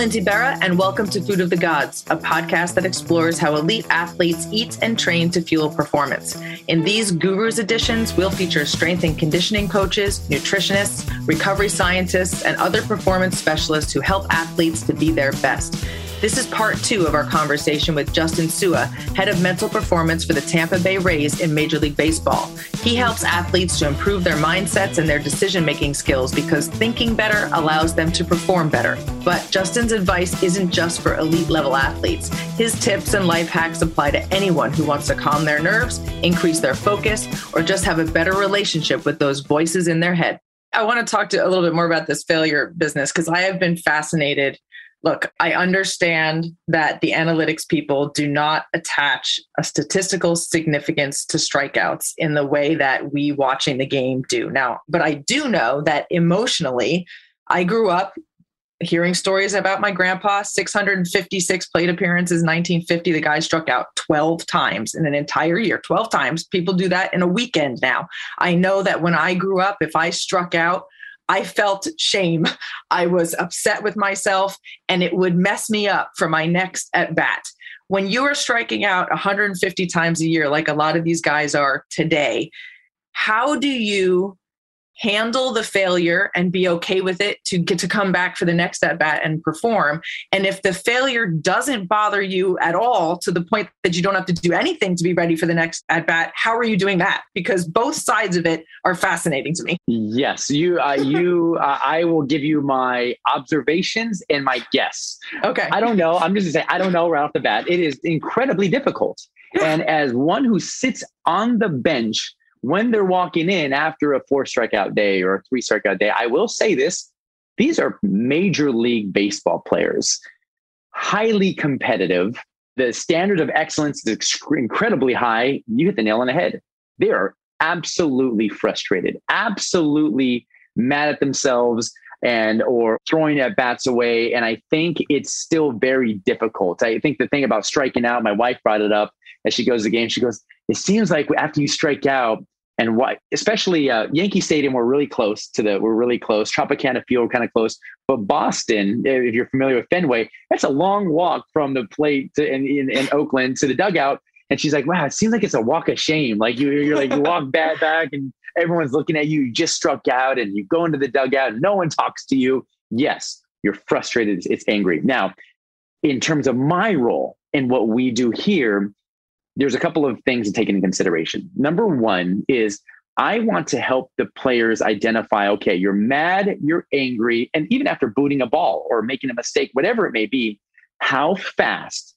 Lindsay Berra, and welcome to Food of the Gods, a podcast that explores how elite athletes eat and train to fuel performance. In these Gurus editions, we'll feature strength and conditioning coaches, nutritionists, recovery scientists, and other performance specialists who help athletes to be their best. This is part two of our conversation with Justin Su'a, head of mental performance for the Tampa Bay Rays in Major League Baseball. He helps athletes to improve their mindsets and their decision making skills because thinking better allows them to perform better. But Justin's advice isn't just for elite level athletes. His tips and life hacks apply to anyone who wants to calm their nerves, increase their focus, or just have a better relationship with those voices in their head. I want to talk to a little bit more about this failure business because I have been fascinated look, I understand that the analytics people do not attach a statistical significance to strikeouts in the way that we watching the game do now. But I do know that emotionally, I grew up hearing stories about my grandpa 656 plate appearances 1950 the guy struck out 12 times in an entire year 12 times people do that in a weekend now i know that when i grew up if i struck out I felt shame. I was upset with myself, and it would mess me up for my next at bat. When you are striking out 150 times a year, like a lot of these guys are today, how do you handle the failure and be okay with it to get to come back for the next at bat and perform. And if the failure doesn't bother you at all to the point that you don't have to do anything to be ready for the next at bat, how are you doing that? Because both sides of it are fascinating to me. Yes, you, uh, you, uh, I will give you my observations and my guess. Okay. I don't know. I'm just gonna say I don't know right off the bat. It is incredibly difficult. and as one who sits on the bench when they're walking in after a four strikeout day or a three strikeout day, I will say this these are major league baseball players, highly competitive. The standard of excellence is incredibly high. You hit the nail on the head. They are absolutely frustrated, absolutely mad at themselves and or throwing at bats away and i think it's still very difficult i think the thing about striking out my wife brought it up as she goes to the game she goes it seems like after you strike out and what especially uh, Yankee Stadium we're really close to the we're really close. Tropicana Field kind of close. But Boston if you're familiar with Fenway that's a long walk from the plate to, in, in, in Oakland to the dugout. And she's like wow it seems like it's a walk of shame. Like you, you're like you walk bad back and everyone's looking at you. You just struck out and you go into the dugout. And no one talks to you. Yes you're frustrated. It's angry. Now in terms of my role and what we do here there's a couple of things to take into consideration. Number one is I want to help the players identify okay, you're mad, you're angry, and even after booting a ball or making a mistake, whatever it may be, how fast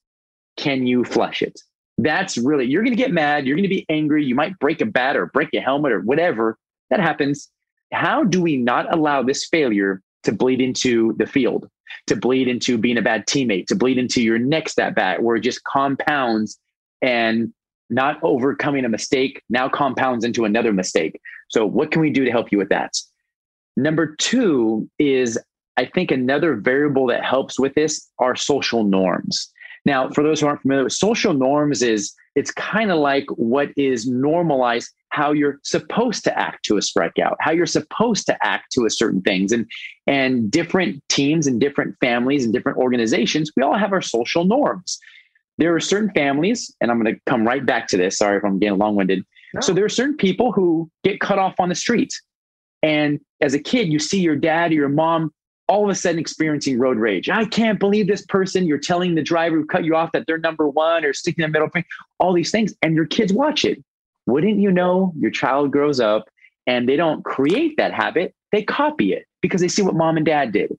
can you flush it? That's really, you're going to get mad, you're going to be angry, you might break a bat or break a helmet or whatever. That happens. How do we not allow this failure to bleed into the field, to bleed into being a bad teammate, to bleed into your next at bat, where it just compounds and not overcoming a mistake now compounds into another mistake. So, what can we do to help you with that? Number two is I think another variable that helps with this are social norms. Now, for those who aren't familiar with social norms, is it's kind of like what is normalized how you're supposed to act to a strikeout, how you're supposed to act to a certain things. And and different teams and different families and different organizations, we all have our social norms there are certain families, and I'm going to come right back to this. Sorry if I'm getting long winded. No. So there are certain people who get cut off on the street. And as a kid, you see your dad or your mom all of a sudden experiencing road rage. I can't believe this person. You're telling the driver who cut you off that they're number one or sticking the middle finger, all these things. And your kids watch it. Wouldn't you know your child grows up and they don't create that habit, they copy it because they see what mom and dad did.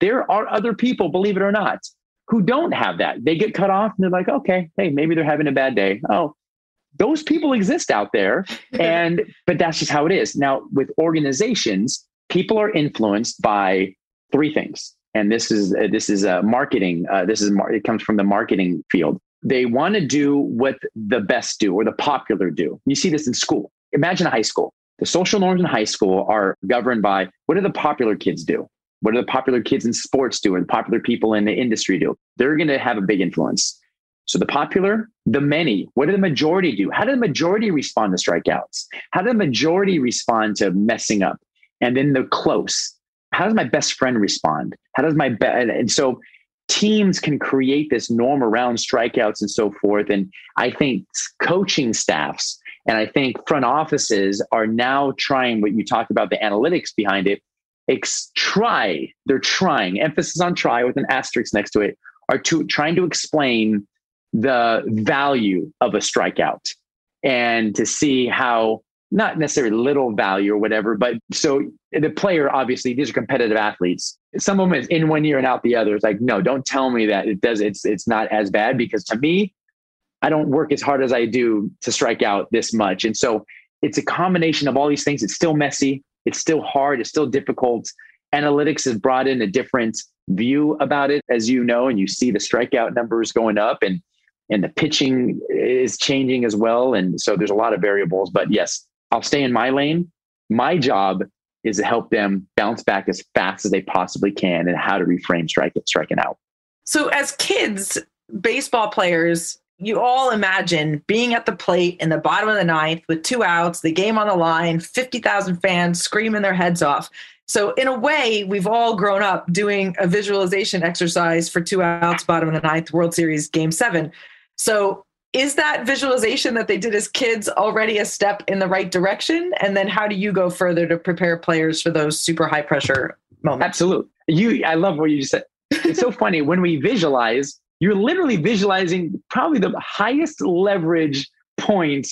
There are other people, believe it or not, who don't have that. They get cut off and they're like, okay, hey, maybe they're having a bad day. Oh, those people exist out there. And, but that's just how it is. Now, with organizations, people are influenced by three things. And this is, uh, this is uh, marketing. Uh, this is, mar- it comes from the marketing field. They want to do what the best do or the popular do. You see this in school. Imagine a high school. The social norms in high school are governed by what do the popular kids do? What are the popular kids in sports doing? popular people in the industry do? They're going to have a big influence. So the popular, the many, what do the majority do? How do the majority respond to strikeouts? How do the majority respond to messing up? And then the close, how does my best friend respond? How does my be- and so teams can create this norm around strikeouts and so forth. And I think coaching staffs and I think front offices are now trying what you talked about the analytics behind it. Ex- try, they're trying, emphasis on try with an asterisk next to it, are to, trying to explain the value of a strikeout and to see how not necessarily little value or whatever, but so the player obviously these are competitive athletes. Some of them is in one year and out the other. It's like, no, don't tell me that it does. It's it's not as bad because to me, I don't work as hard as I do to strike out this much. And so it's a combination of all these things. It's still messy. It's still hard. It's still difficult. Analytics has brought in a different view about it, as you know, and you see the strikeout numbers going up and and the pitching is changing as well. And so there's a lot of variables. But yes, I'll stay in my lane. My job is to help them bounce back as fast as they possibly can and how to reframe strike, striking out. So as kids, baseball players, you all imagine being at the plate in the bottom of the ninth with two outs, the game on the line, 50,000 fans screaming their heads off. So, in a way, we've all grown up doing a visualization exercise for two outs, bottom of the ninth, World Series, game seven. So, is that visualization that they did as kids already a step in the right direction? And then, how do you go further to prepare players for those super high pressure moments? Absolutely. You, I love what you just said. It's so funny when we visualize, you're literally visualizing probably the highest leverage point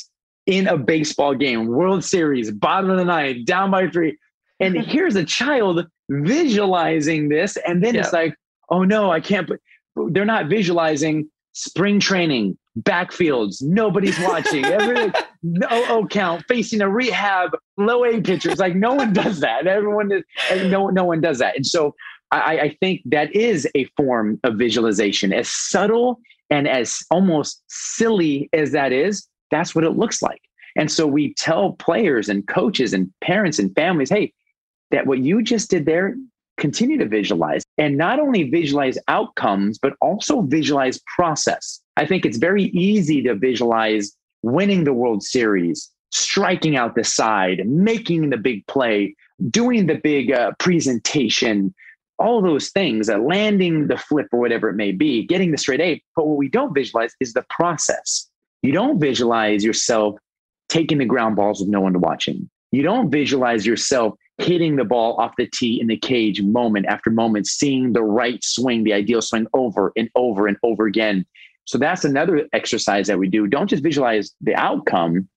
in a baseball game, World Series, bottom of the ninth, down by three. And here's a child visualizing this. And then yeah. it's like, oh no, I can't. They're not visualizing spring training, backfields, nobody's watching, every oh, count, facing a rehab, low A pitchers. Like no one does that. Everyone is, no, no one does that. And so I, I think that is a form of visualization. As subtle and as almost silly as that is, that's what it looks like. And so we tell players and coaches and parents and families, hey, that what you just did there, continue to visualize and not only visualize outcomes, but also visualize process. I think it's very easy to visualize winning the World Series, striking out the side, making the big play, doing the big uh, presentation, all those things, uh, landing the flip or whatever it may be, getting the straight A. But what we don't visualize is the process. You don't visualize yourself taking the ground balls with no one watching. You don't visualize yourself hitting the ball off the tee in the cage moment after moment, seeing the right swing, the ideal swing over and over and over again. So that's another exercise that we do. Don't just visualize the outcome,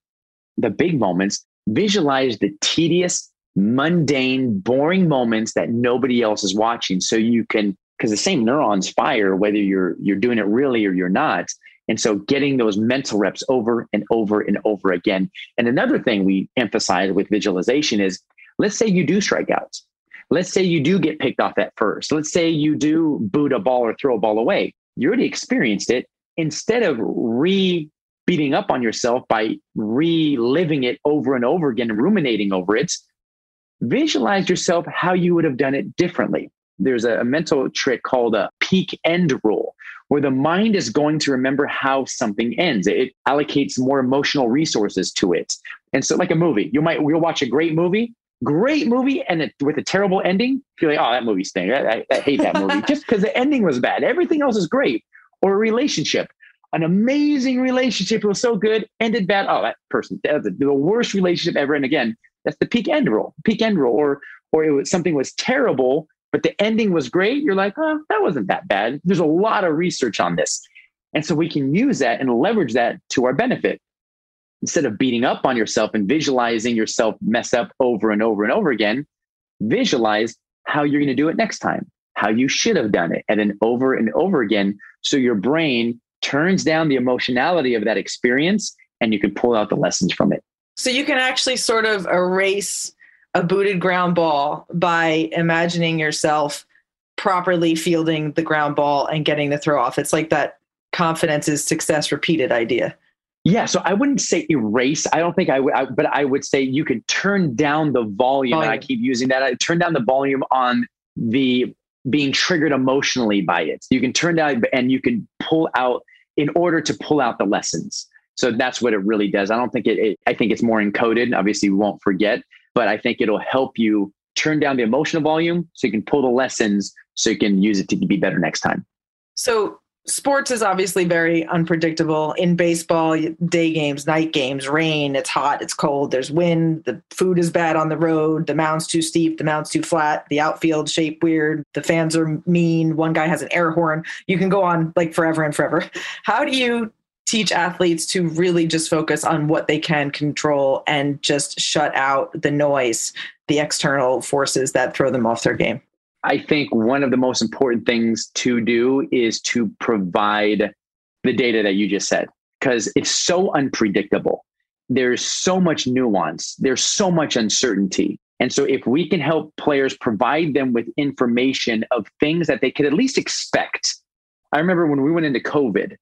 the big moments, visualize the tedious, mundane, boring moments that nobody else is watching. So you can, because the same neurons fire whether you're you're doing it really or you're not. And so getting those mental reps over and over and over again. And another thing we emphasize with visualization is let's say you do strikeouts. Let's say you do get picked off at first. Let's say you do boot a ball or throw a ball away. You already experienced it. Instead of re beating up on yourself by reliving it over and over again, ruminating over it, visualize yourself how you would have done it differently. There's a, a mental trick called a peak end rule, where the mind is going to remember how something ends. It allocates more emotional resources to it. And so, like a movie, you might you'll watch a great movie, great movie, and it, with a terrible ending, you're like, oh, that movie stinks. I, I, I hate that movie just because the ending was bad. Everything else is great. Or a relationship, an amazing relationship. It was so good, ended bad. Oh, that person, the, the worst relationship ever. And again, that's the peak end rule, peak end rule, or or it was something was terrible, but the ending was great. You're like, oh, that wasn't that bad. There's a lot of research on this, and so we can use that and leverage that to our benefit. Instead of beating up on yourself and visualizing yourself mess up over and over and over again, visualize how you're going to do it next time, how you should have done it, and then over and over again. So your brain turns down the emotionality of that experience and you can pull out the lessons from it. So you can actually sort of erase a booted ground ball by imagining yourself properly fielding the ground ball and getting the throw off. It's like that confidence is success repeated idea. Yeah, so I wouldn't say erase. I don't think I would, but I would say you can turn down the volume. volume. I keep using that. I turn down the volume on the being triggered emotionally by it. You can turn down and you can pull out in order to pull out the lessons. So that's what it really does. I don't think it, it, I think it's more encoded. Obviously, we won't forget, but I think it'll help you turn down the emotional volume so you can pull the lessons so you can use it to be better next time. So sports is obviously very unpredictable in baseball day games night games rain it's hot it's cold there's wind the food is bad on the road the mound's too steep the mound's too flat the outfield shape weird the fans are mean one guy has an air horn you can go on like forever and forever how do you teach athletes to really just focus on what they can control and just shut out the noise the external forces that throw them off their game I think one of the most important things to do is to provide the data that you just said, because it's so unpredictable. There's so much nuance, there's so much uncertainty. And so, if we can help players provide them with information of things that they could at least expect. I remember when we went into COVID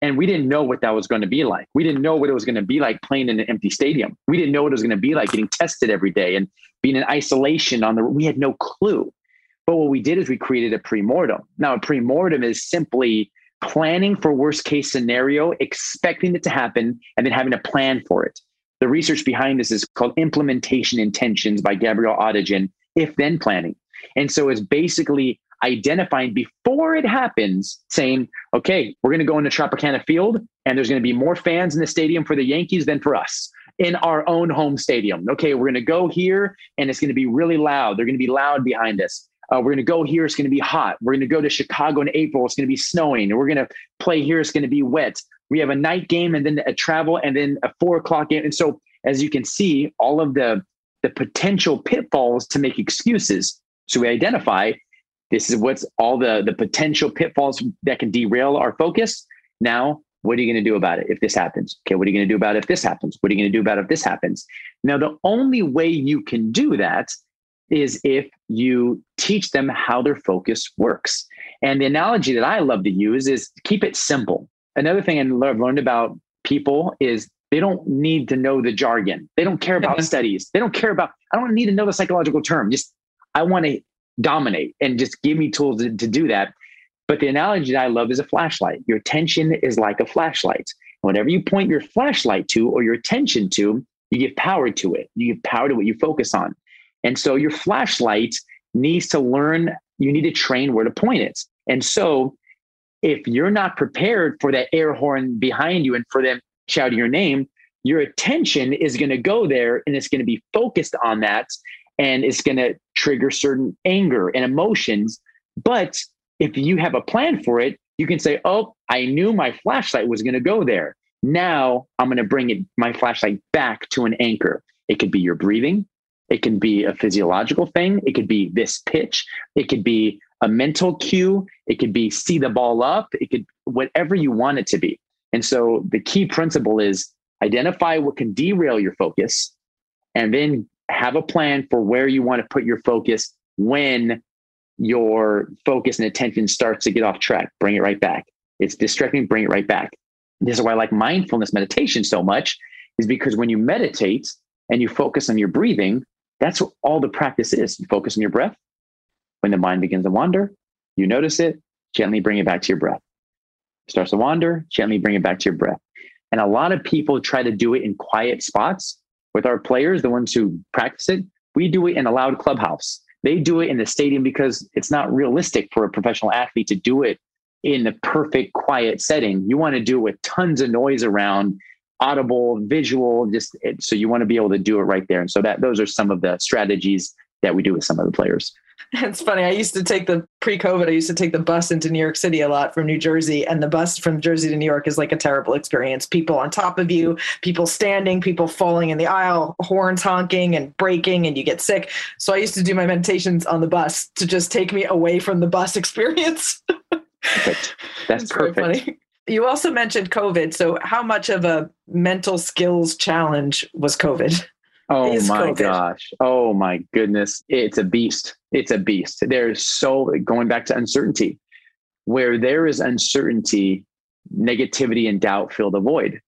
and we didn't know what that was going to be like. We didn't know what it was going to be like playing in an empty stadium. We didn't know what it was going to be like getting tested every day and being in isolation on the, we had no clue. But what we did is we created a premortem. Now, a premortem is simply planning for worst case scenario, expecting it to happen, and then having a plan for it. The research behind this is called implementation intentions by Gabriel Oettingen, if then planning. And so it's basically identifying before it happens, saying, okay, we're going to go into Tropicana Field, and there's going to be more fans in the stadium for the Yankees than for us in our own home stadium. Okay, we're going to go here, and it's going to be really loud. They're going to be loud behind us. Uh, we're going to go here. It's going to be hot. We're going to go to Chicago in April. It's going to be snowing. We're going to play here. It's going to be wet. We have a night game and then a travel and then a four o'clock game. And so, as you can see, all of the the potential pitfalls to make excuses. So we identify this is what's all the the potential pitfalls that can derail our focus. Now, what are you going to do about it if this happens? Okay, what are you going to do about it if this happens? What are you going to do about it if this happens? Now, the only way you can do that is if you teach them how their focus works. And the analogy that I love to use is keep it simple. Another thing I've learned about people is they don't need to know the jargon. They don't care about studies. They don't care about, I don't need to know the psychological term. Just, I want to dominate and just give me tools to, to do that. But the analogy that I love is a flashlight. Your attention is like a flashlight. Whatever you point your flashlight to or your attention to, you give power to it. You give power to what you focus on. And so your flashlight needs to learn, you need to train where to point it. And so if you're not prepared for that air horn behind you and for them shouting your name, your attention is going to go there and it's going to be focused on that and it's going to trigger certain anger and emotions. But if you have a plan for it, you can say, Oh, I knew my flashlight was going to go there. Now I'm going to bring it, my flashlight back to an anchor. It could be your breathing. It can be a physiological thing. It could be this pitch. It could be a mental cue. It could be see the ball up. It could whatever you want it to be. And so the key principle is identify what can derail your focus and then have a plan for where you want to put your focus when your focus and attention starts to get off track. Bring it right back. It's distracting, bring it right back. This is why I like mindfulness meditation so much, is because when you meditate and you focus on your breathing, that's what all the practice is. You focus on your breath. When the mind begins to wander, you notice it, gently bring it back to your breath. It starts to wander, gently bring it back to your breath. And a lot of people try to do it in quiet spots with our players, the ones who practice it. We do it in a loud clubhouse. They do it in the stadium because it's not realistic for a professional athlete to do it in the perfect quiet setting. You want to do it with tons of noise around audible, visual, just so you want to be able to do it right there. And so that those are some of the strategies that we do with some of the players. It's funny. I used to take the pre-COVID. I used to take the bus into New York City a lot from New Jersey, and the bus from Jersey to New York is like a terrible experience. People on top of you, people standing, people falling in the aisle, horns honking and braking, and you get sick. So I used to do my meditations on the bus to just take me away from the bus experience. perfect. That's perfect you also mentioned COVID. So, how much of a mental skills challenge was COVID? Oh Is my COVID? gosh. Oh my goodness. It's a beast. It's a beast. There's so going back to uncertainty. Where there is uncertainty, negativity and doubt fill the void.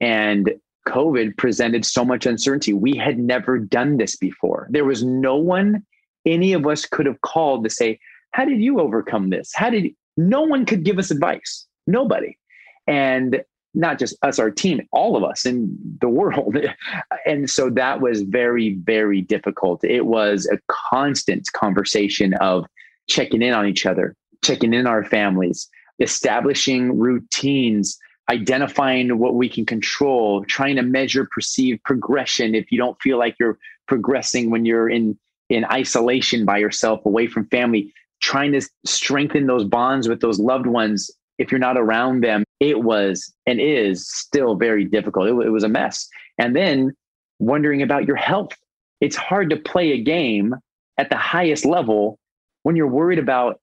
And COVID presented so much uncertainty. We had never done this before. There was no one any of us could have called to say, How did you overcome this? How did no one could give us advice? Nobody. And not just us, our team, all of us in the world. and so that was very, very difficult. It was a constant conversation of checking in on each other. checking in our families, establishing routines, identifying what we can control, trying to measure perceived progression if you don't feel like you're progressing when you're in in isolation by yourself away from family, trying to strengthen those bonds with those loved ones if you're not around them. It was and is still very difficult. It, it was a mess. And then wondering about your health. It's hard to play a game at the highest level when you're worried about,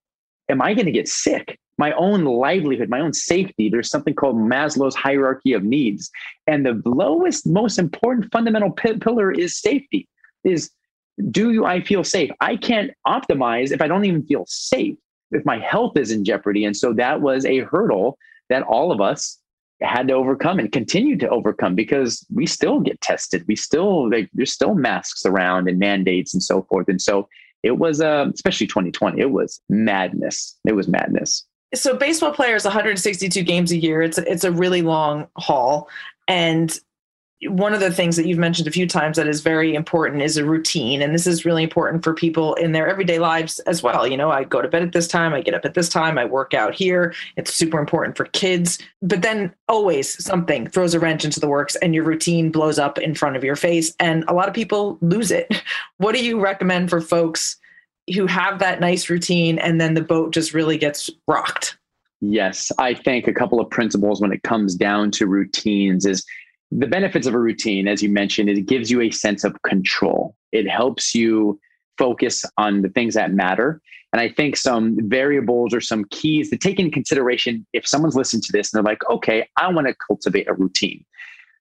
am I going to get sick? My own livelihood, my own safety. There's something called Maslow's hierarchy of needs. And the lowest, most important fundamental p- pillar is safety. Is do I feel safe? I can't optimize if I don't even feel safe, if my health is in jeopardy. And so that was a hurdle that all of us had to overcome and continue to overcome because we still get tested. We still there's still masks around and mandates and so forth. And so it was uh, especially 2020, it was madness. It was madness. So baseball players 162 games a year. It's it's a really long haul and one of the things that you've mentioned a few times that is very important is a routine and this is really important for people in their everyday lives as well. You know i go to bed at this time i get up at this time i work out here. It's super important for kids. But then always something throws a wrench into the works and your routine blows up in front of your face and a lot of people lose it. What do you recommend for folks who have that nice routine and then the boat just really gets rocked? Yes, I think a couple of principles when it comes down to routines is the benefits of a routine, as you mentioned, is it gives you a sense of control. It helps you focus on the things that matter. And I think some variables or some keys to take into consideration if someone's listening to this and they're like, okay, I want to cultivate a routine.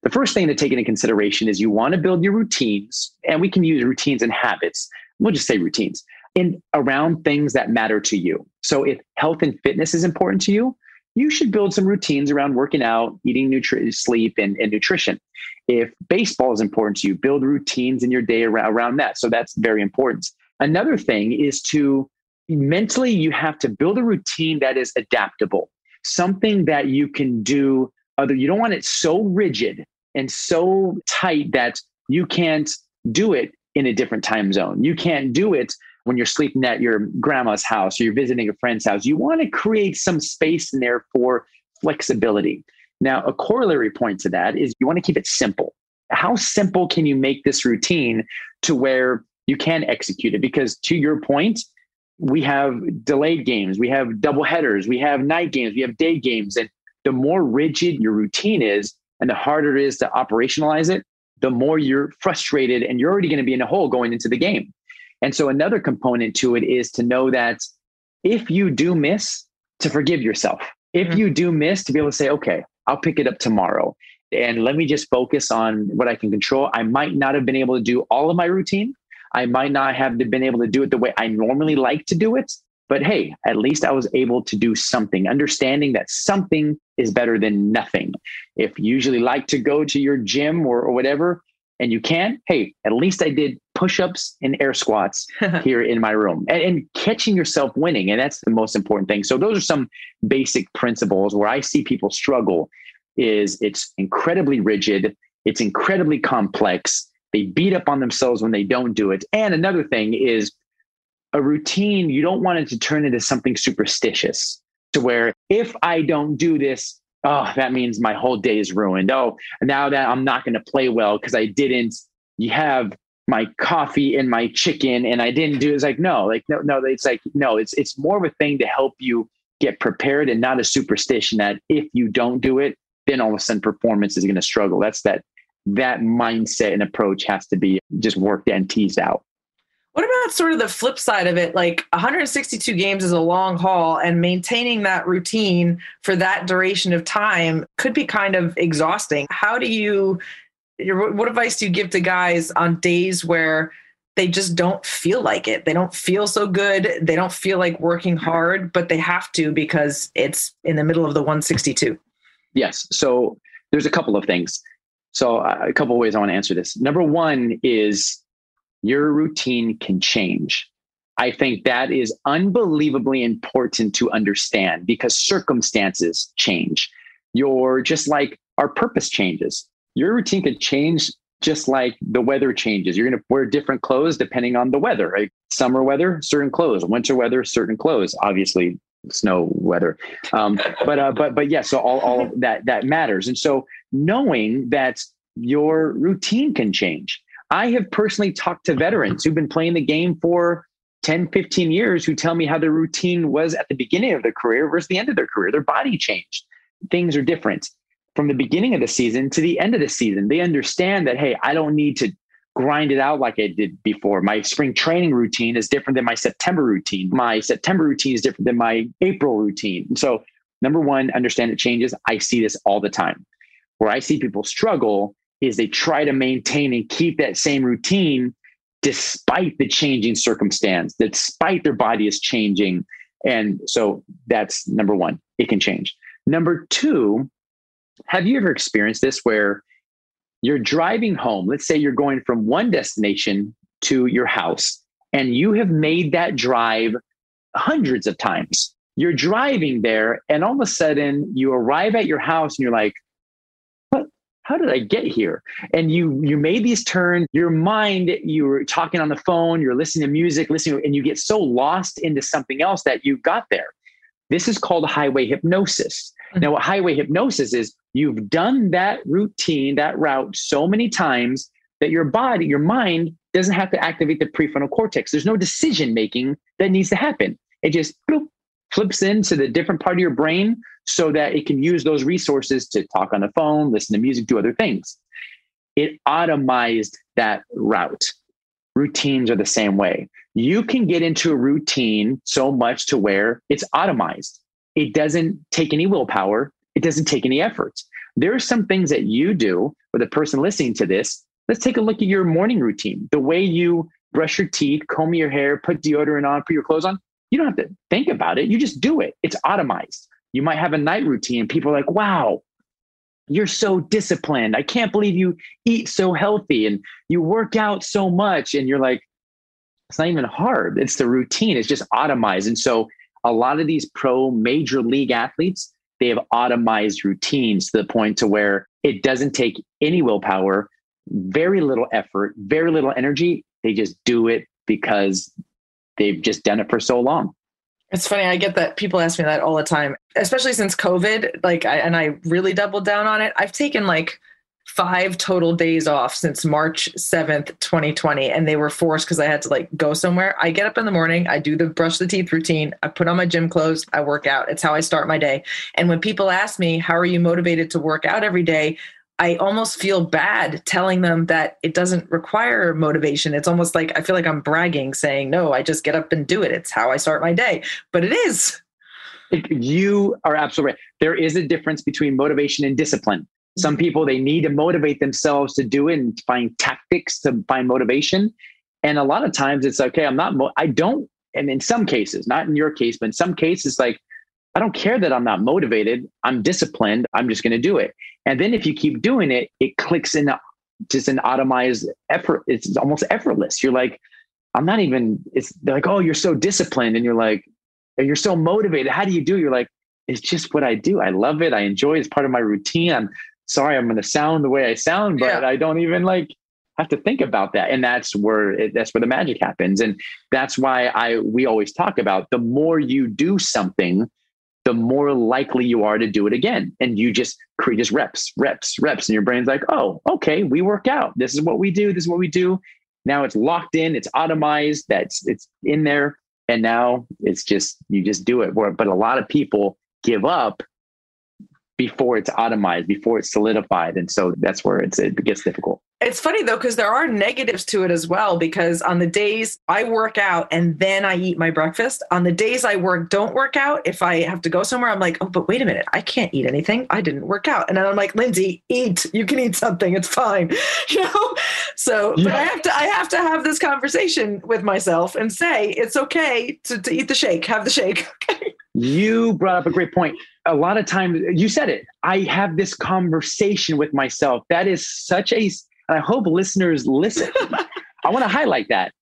The first thing to take into consideration is you want to build your routines, and we can use routines and habits. We'll just say routines in around things that matter to you. So if health and fitness is important to you, you should build some routines around working out, eating, nutri- sleep, and, and nutrition. If baseball is important to you, build routines in your day around, around that. So that's very important. Another thing is to mentally, you have to build a routine that is adaptable, something that you can do. Other, you don't want it so rigid and so tight that you can't do it in a different time zone. You can't do it when you're sleeping at your grandma's house or you're visiting a friend's house. You want to create some space in there for flexibility. Now, a corollary point to that is you want to keep it simple. How simple can you make this routine to where you can execute it? Because to your point, we have delayed games, we have double headers, we have night games, we have day games. And the more rigid your routine is and the harder it is to operationalize it, the more you're frustrated and you're already going to be in a hole going into the game. And so another component to it is to know that if you do miss, to forgive yourself. If mm-hmm. you do miss, to be able to say, okay, I'll pick it up tomorrow. And let me just focus on what I can control. I might not have been able to do all of my routine. I might not have been able to do it the way I normally like to do it. But hey, at least I was able to do something, understanding that something is better than nothing. If you usually like to go to your gym or, or whatever, and you can, hey, at least I did push ups and air squats here in my room and, and, catching yourself winning. And that's the most important thing. So, those are some basic principles where I see people struggle is it's incredibly rigid, it's incredibly complex. They beat up on themselves when they don't do it. And another thing is a routine, you don't want it to turn into something superstitious to where if I don't do this, oh, that means my whole day is ruined. Oh, now that I'm not going to play well because I didn't, you have my coffee and my chicken and I didn't do it. It's like, no, like, no, no, it's like, no, it's, it's more of a thing to help you get prepared and not a superstition that if you don't do it, then all of a sudden performance is going to struggle. That's that, that mindset and approach has to be just worked and teased out. What about sort of the flip side of it? Like 162 games is a long haul, and maintaining that routine for that duration of time could be kind of exhausting. How do you, what advice do you give to guys on days where they just don't feel like it? They don't feel so good. They don't feel like working hard, but they have to because it's in the middle of the 162. Yes. So there's a couple of things. So, a couple of ways I want to answer this. Number one is your routine can change. I think that is unbelievably important to understand because circumstances change. You're just like our purpose changes. Your routine can change just like the weather changes. You're going to wear different clothes depending on the weather, right? Summer weather, certain clothes. Winter weather, certain clothes. Obviously, snow weather. Um, but uh, but but yeah, so all all that that matters. And so knowing that your routine can change. I have personally talked to veterans who've been playing the game for 10, 15 years who tell me how their routine was at the beginning of their career versus the end of their career. Their body changed. Things are different from the beginning of the season to the end of the season. They understand that, hey, I don't need to grind it out like I did before. My spring training routine is different than my September routine. My September routine is different than my April routine. So, number one, understand it changes. I see this all the time. Where I see people struggle is they try to maintain and keep that same routine despite the changing circumstance, despite their body is changing. And so that's number one, it can change. Number two, have you ever experienced this where you're driving home. Let's say you're going from one destination to your house, and you have made that drive hundreds of times. You're driving there, and all of a sudden you arrive at your house and you're like? How did I get here? And you you made these turns. Your mind, you were talking on the phone, you're listening to music, listening, and you get so lost into something else that you got there. This is called highway hypnosis. Mm-hmm. Now, what highway hypnosis is, you've done that routine, that route so many times that your body, your mind doesn't have to activate the prefrontal cortex. There's no decision making that needs to happen. It just bloop, flips into the different part of your brain so that it can use those resources to talk on the phone, listen to music, do other things. It automized that route. Routines are the same way. You can get into a routine so much to where it's automized it doesn't take any willpower. It doesn't take any effort. There are some things that you do for the person listening to this. Let's take a look at your morning routine. The way you brush your teeth, comb your hair, put deodorant on, put your clothes on. You don't have to think about it. You just do it. It's automized. You might have a night routine. People are like, wow, you're so disciplined. I can't believe you eat so healthy and you work out so much. And you're like, it's not even hard. It's the routine. It's just automized. And so a lot of these pro major league athletes, they have automized routines to the point to where it doesn't take any willpower, very little effort, very little energy. They just do it because they've just done it for so long. It's funny. I get that people ask me that all the time, especially since COVID. Like, I, and I really doubled down on it. I've taken like five total days off since March 7th, 2020. And they were forced because I had to like go somewhere. I get up in the morning, I do the brush the teeth routine, I put on my gym clothes, I work out. It's how I start my day. And when people ask me, how are you motivated to work out every day? I almost feel bad telling them that it doesn't require motivation. It's almost like I feel like I'm bragging, saying, no, I just get up and do it. It's how I start my day. But it is. You are absolutely right. There is a difference between motivation and discipline. Some mm-hmm. people they need to motivate themselves to do it and find tactics to find motivation. And a lot of times it's okay. I'm not. Mo- I don't. And in some cases, not in your case, but in some cases, like I don't care that I'm not motivated. I'm disciplined. I'm just going to do it. And then if you keep doing it, it clicks in just an automized effort. It's almost effortless. You're like, I'm not even. It's they're like, oh, you're so disciplined, and you're like, you're so motivated. How do you do? You're like, it's just what I do. I love it. I enjoy it. It's part of my routine. I'm sorry, I'm going to sound the way I sound, but yeah. I don't even like have to think about that. And that's where it, that's where the magic happens. And that's why I we always talk about the more you do something, the more likely you are to do it again. And you just create just reps, reps, reps, and your brain's like, oh, okay, we work out. This is what we do. This is what we do. Now it's locked in. It's automized. That's it's in there. And now it's just you just do it. But a lot of people give up before it's atomized, before it's solidified. And so that's where it's, it gets difficult. It's funny though, because there are negatives to it as well. Because on the days I work out and then I eat my breakfast, on the days I work, don't work out, if I have to go somewhere, I'm like, oh, but wait a minute, I can't eat anything. I didn't work out. And then I'm like, Lindsay, eat. You can eat something. It's fine. You know? So, yeah. but I have to, I have to have this conversation with myself and say, it's okay to, to eat the shake, have the shake. Okay. You brought up a great point. A lot of times, you said it. I have this conversation with myself. That is such a, I hope listeners listen. I want to highlight that.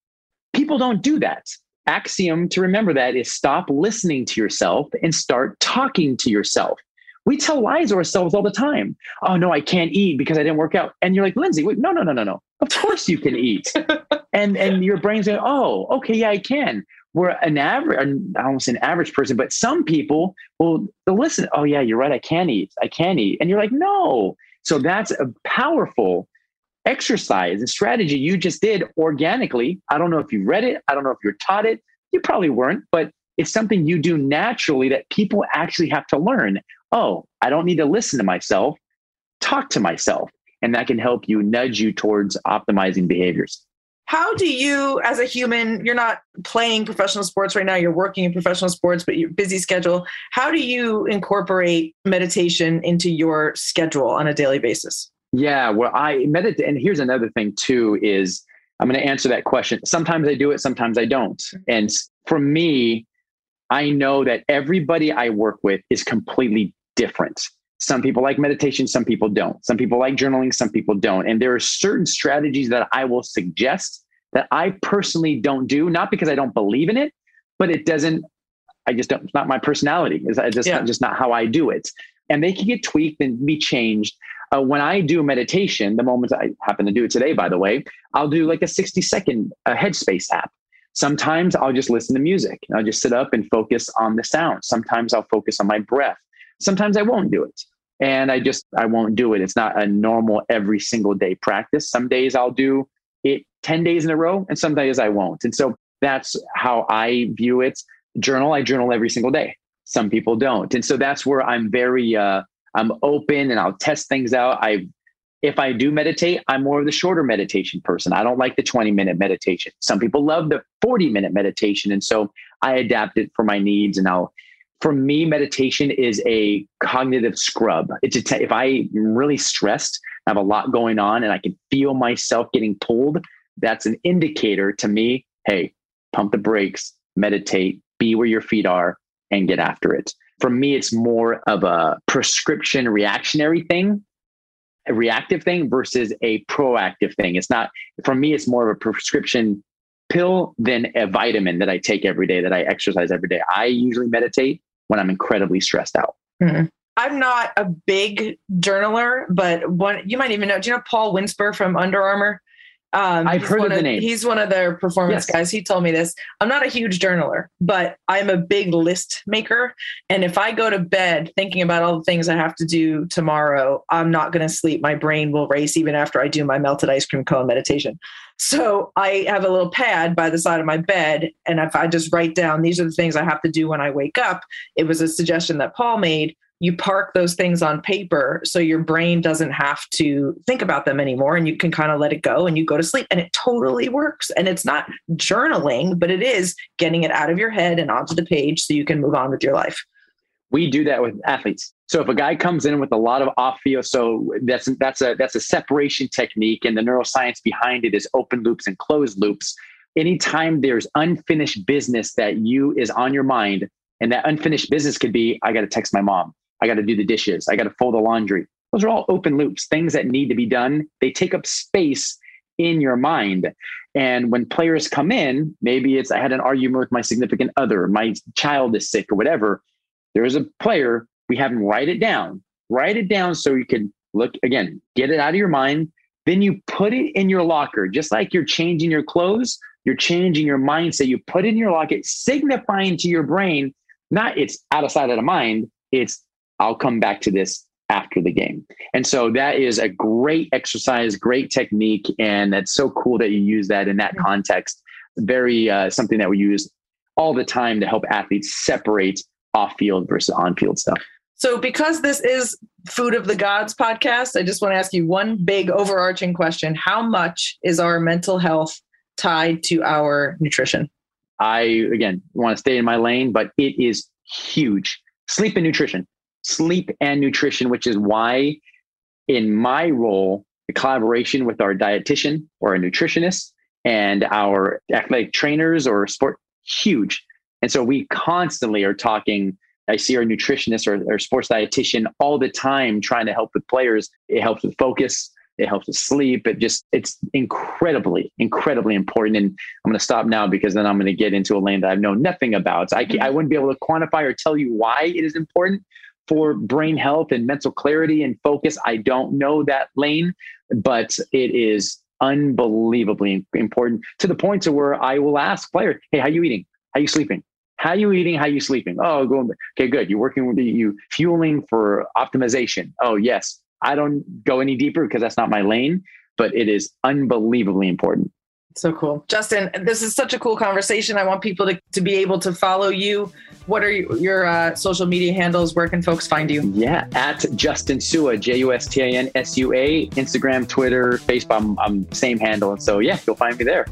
People don't do that. Axiom to remember that is stop listening to yourself and start talking to yourself. We tell lies to ourselves all the time. Oh no, I can't eat because I didn't work out. And you're like, Lindsay, wait, no, no, no, no, no. Of course you can eat. and and your brain's going, oh, okay, yeah, I can where an average, I don't say an average person, but some people will listen. Oh yeah, you're right. I can eat. I can eat. And you're like, no. So that's a powerful exercise and strategy you just did organically. I don't know if you read it. I don't know if you're taught it. You probably weren't, but it's something you do naturally that people actually have to learn. Oh, I don't need to listen to myself, talk to myself. And that can help you nudge you towards optimizing behaviors. How do you, as a human, you're not playing professional sports right now, you're working in professional sports, but you're busy schedule. How do you incorporate meditation into your schedule on a daily basis? Yeah, well, I meditate. And here's another thing, too, is I'm going to answer that question. Sometimes I do it, sometimes I don't. Mm-hmm. And for me, I know that everybody I work with is completely different. Some people like meditation, some people don't. Some people like journaling, some people don't. And there are certain strategies that I will suggest that I personally don't do, not because I don't believe in it, but it doesn't, I just don't, it's not my personality. It's just, yeah. just not how I do it. And they can get tweaked and be changed. Uh, when I do meditation, the moments I happen to do it today, by the way, I'll do like a 60 second uh, headspace app. Sometimes I'll just listen to music. I'll just sit up and focus on the sound. Sometimes I'll focus on my breath. Sometimes I won't do it. And I just, I won't do it. It's not a normal every single day practice. Some days I'll do it 10 days in a row and some days I won't. And so that's how I view it. Journal, I journal every single day. Some people don't. And so that's where I'm very, uh, I'm open and I'll test things out. I if I do meditate, I'm more of the shorter meditation person. I don't like the 20 minute meditation. Some people love the 40 minute meditation. And so I adapt it for my needs. And I'll, for me, meditation is a cognitive scrub. It's te- if I'm really stressed, I have a lot going on and I can feel myself getting pulled, that's an indicator to me hey, pump the brakes, meditate, be where your feet are, and get after it. For me, it's more of a prescription reactionary thing a reactive thing versus a proactive thing. It's not, for me, it's more of a prescription pill than a vitamin that I take every day, that I exercise every day. I usually meditate when I'm incredibly stressed out. Mm-hmm. I'm not a big journaler, but one you might even know. Do you know Paul Winsper from Under Armour? Um, I've heard of the name. He's one of their performance yes. guys. He told me this. I'm not a huge journaler, but I'm a big list maker. And if I go to bed thinking about all the things I have to do tomorrow, I'm not going to sleep. My brain will race even after I do my melted ice cream cone meditation. So I have a little pad by the side of my bed. And if I just write down, these are the things I have to do when I wake up, it was a suggestion that Paul made you park those things on paper so your brain doesn't have to think about them anymore and you can kind of let it go and you go to sleep and it totally works. And it's not journaling but it is getting it out of your head and onto the page so you can move on with your life. We do that with athletes. So if a guy comes in with a lot of off field so that's that's a that's a separation technique and the neuroscience behind it is open loops and closed loops. Anytime there's unfinished business that you is on your mind and that unfinished business could be i got to text my mom I got to do the dishes. I got to fold the laundry. Those are all open loops, things that need to be done. They take up space in your mind. And when players come in, maybe it's I had an argument with my significant other, my child is sick or whatever. There's a player, we have them write it down. Write it down so you can look again, get it out of your mind. Then you put it in your locker, just like you're changing your clothes, you're changing your mindset. You put it in your locker, signifying to your brain, not it's out of sight, out of mind. It's I'll come back to this after the game. And so that is a great exercise, great technique. And it's so cool that you use that in that context. Very uh, something that we use all the time to help athletes separate off field versus on field stuff. So, because this is Food of the Gods podcast, I just want to ask you one big overarching question. How much is our mental health tied to our nutrition? I, again, want to stay in my lane, but it is huge. Sleep and nutrition sleep and nutrition, which is why in my role, the collaboration with our dietitian or a nutritionist and our athletic trainers or sport, huge. And so we constantly are talking. I see our nutritionist or, or sports dietitian all the time trying to help with players. It helps with focus. It helps with sleep. It just, it's incredibly, incredibly important. And I'm going to stop now because then I'm going to get into a lane that I know nothing about. So I, mm-hmm. I wouldn't be able to quantify or tell you why it is important, for brain health and mental clarity and focus. I don't know that lane, but it is unbelievably important to the point to where I will ask players, "Hey, how you eating? How you sleeping? How you eating? How you sleeping? Oh, going. Okay, good. You're working with you fueling for optimization. Oh, yes. I don't go any deeper because that's not my lane, but it is unbelievably important. So cool. Justin, this is such a cool conversation. I want people to, to be able to follow you. What are you, your uh, social media handles? Where can folks find you? Yeah, at Justin Sua, J U S T I N S U A, Instagram, Twitter, Facebook. I'm, I'm same handle. And so, yeah, you'll find me there.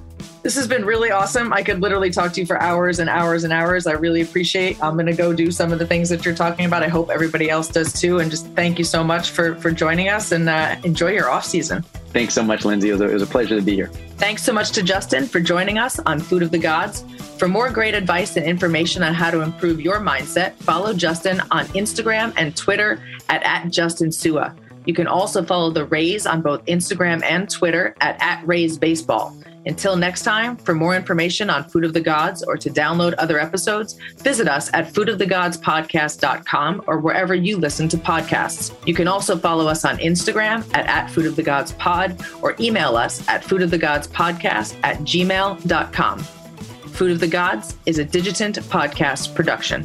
This has been really awesome. I could literally talk to you for hours and hours and hours. I really appreciate. I'm going to go do some of the things that you're talking about. I hope everybody else does too. And just thank you so much for for joining us and uh, enjoy your off season. Thanks so much, Lindsay. It was, a, it was a pleasure to be here. Thanks so much to Justin for joining us on Food of the Gods. For more great advice and information on how to improve your mindset, follow Justin on Instagram and Twitter at, at Justin Sua. You can also follow the Rays on both Instagram and Twitter at, at Rays Baseball. Until next time, for more information on Food of the Gods or to download other episodes, visit us at foodofthegodspodcast.com or wherever you listen to podcasts. You can also follow us on Instagram at, at Food of the Gods Pod or email us at foodofthegodspodcast at gmail.com. Food of the Gods is a Digitant podcast production.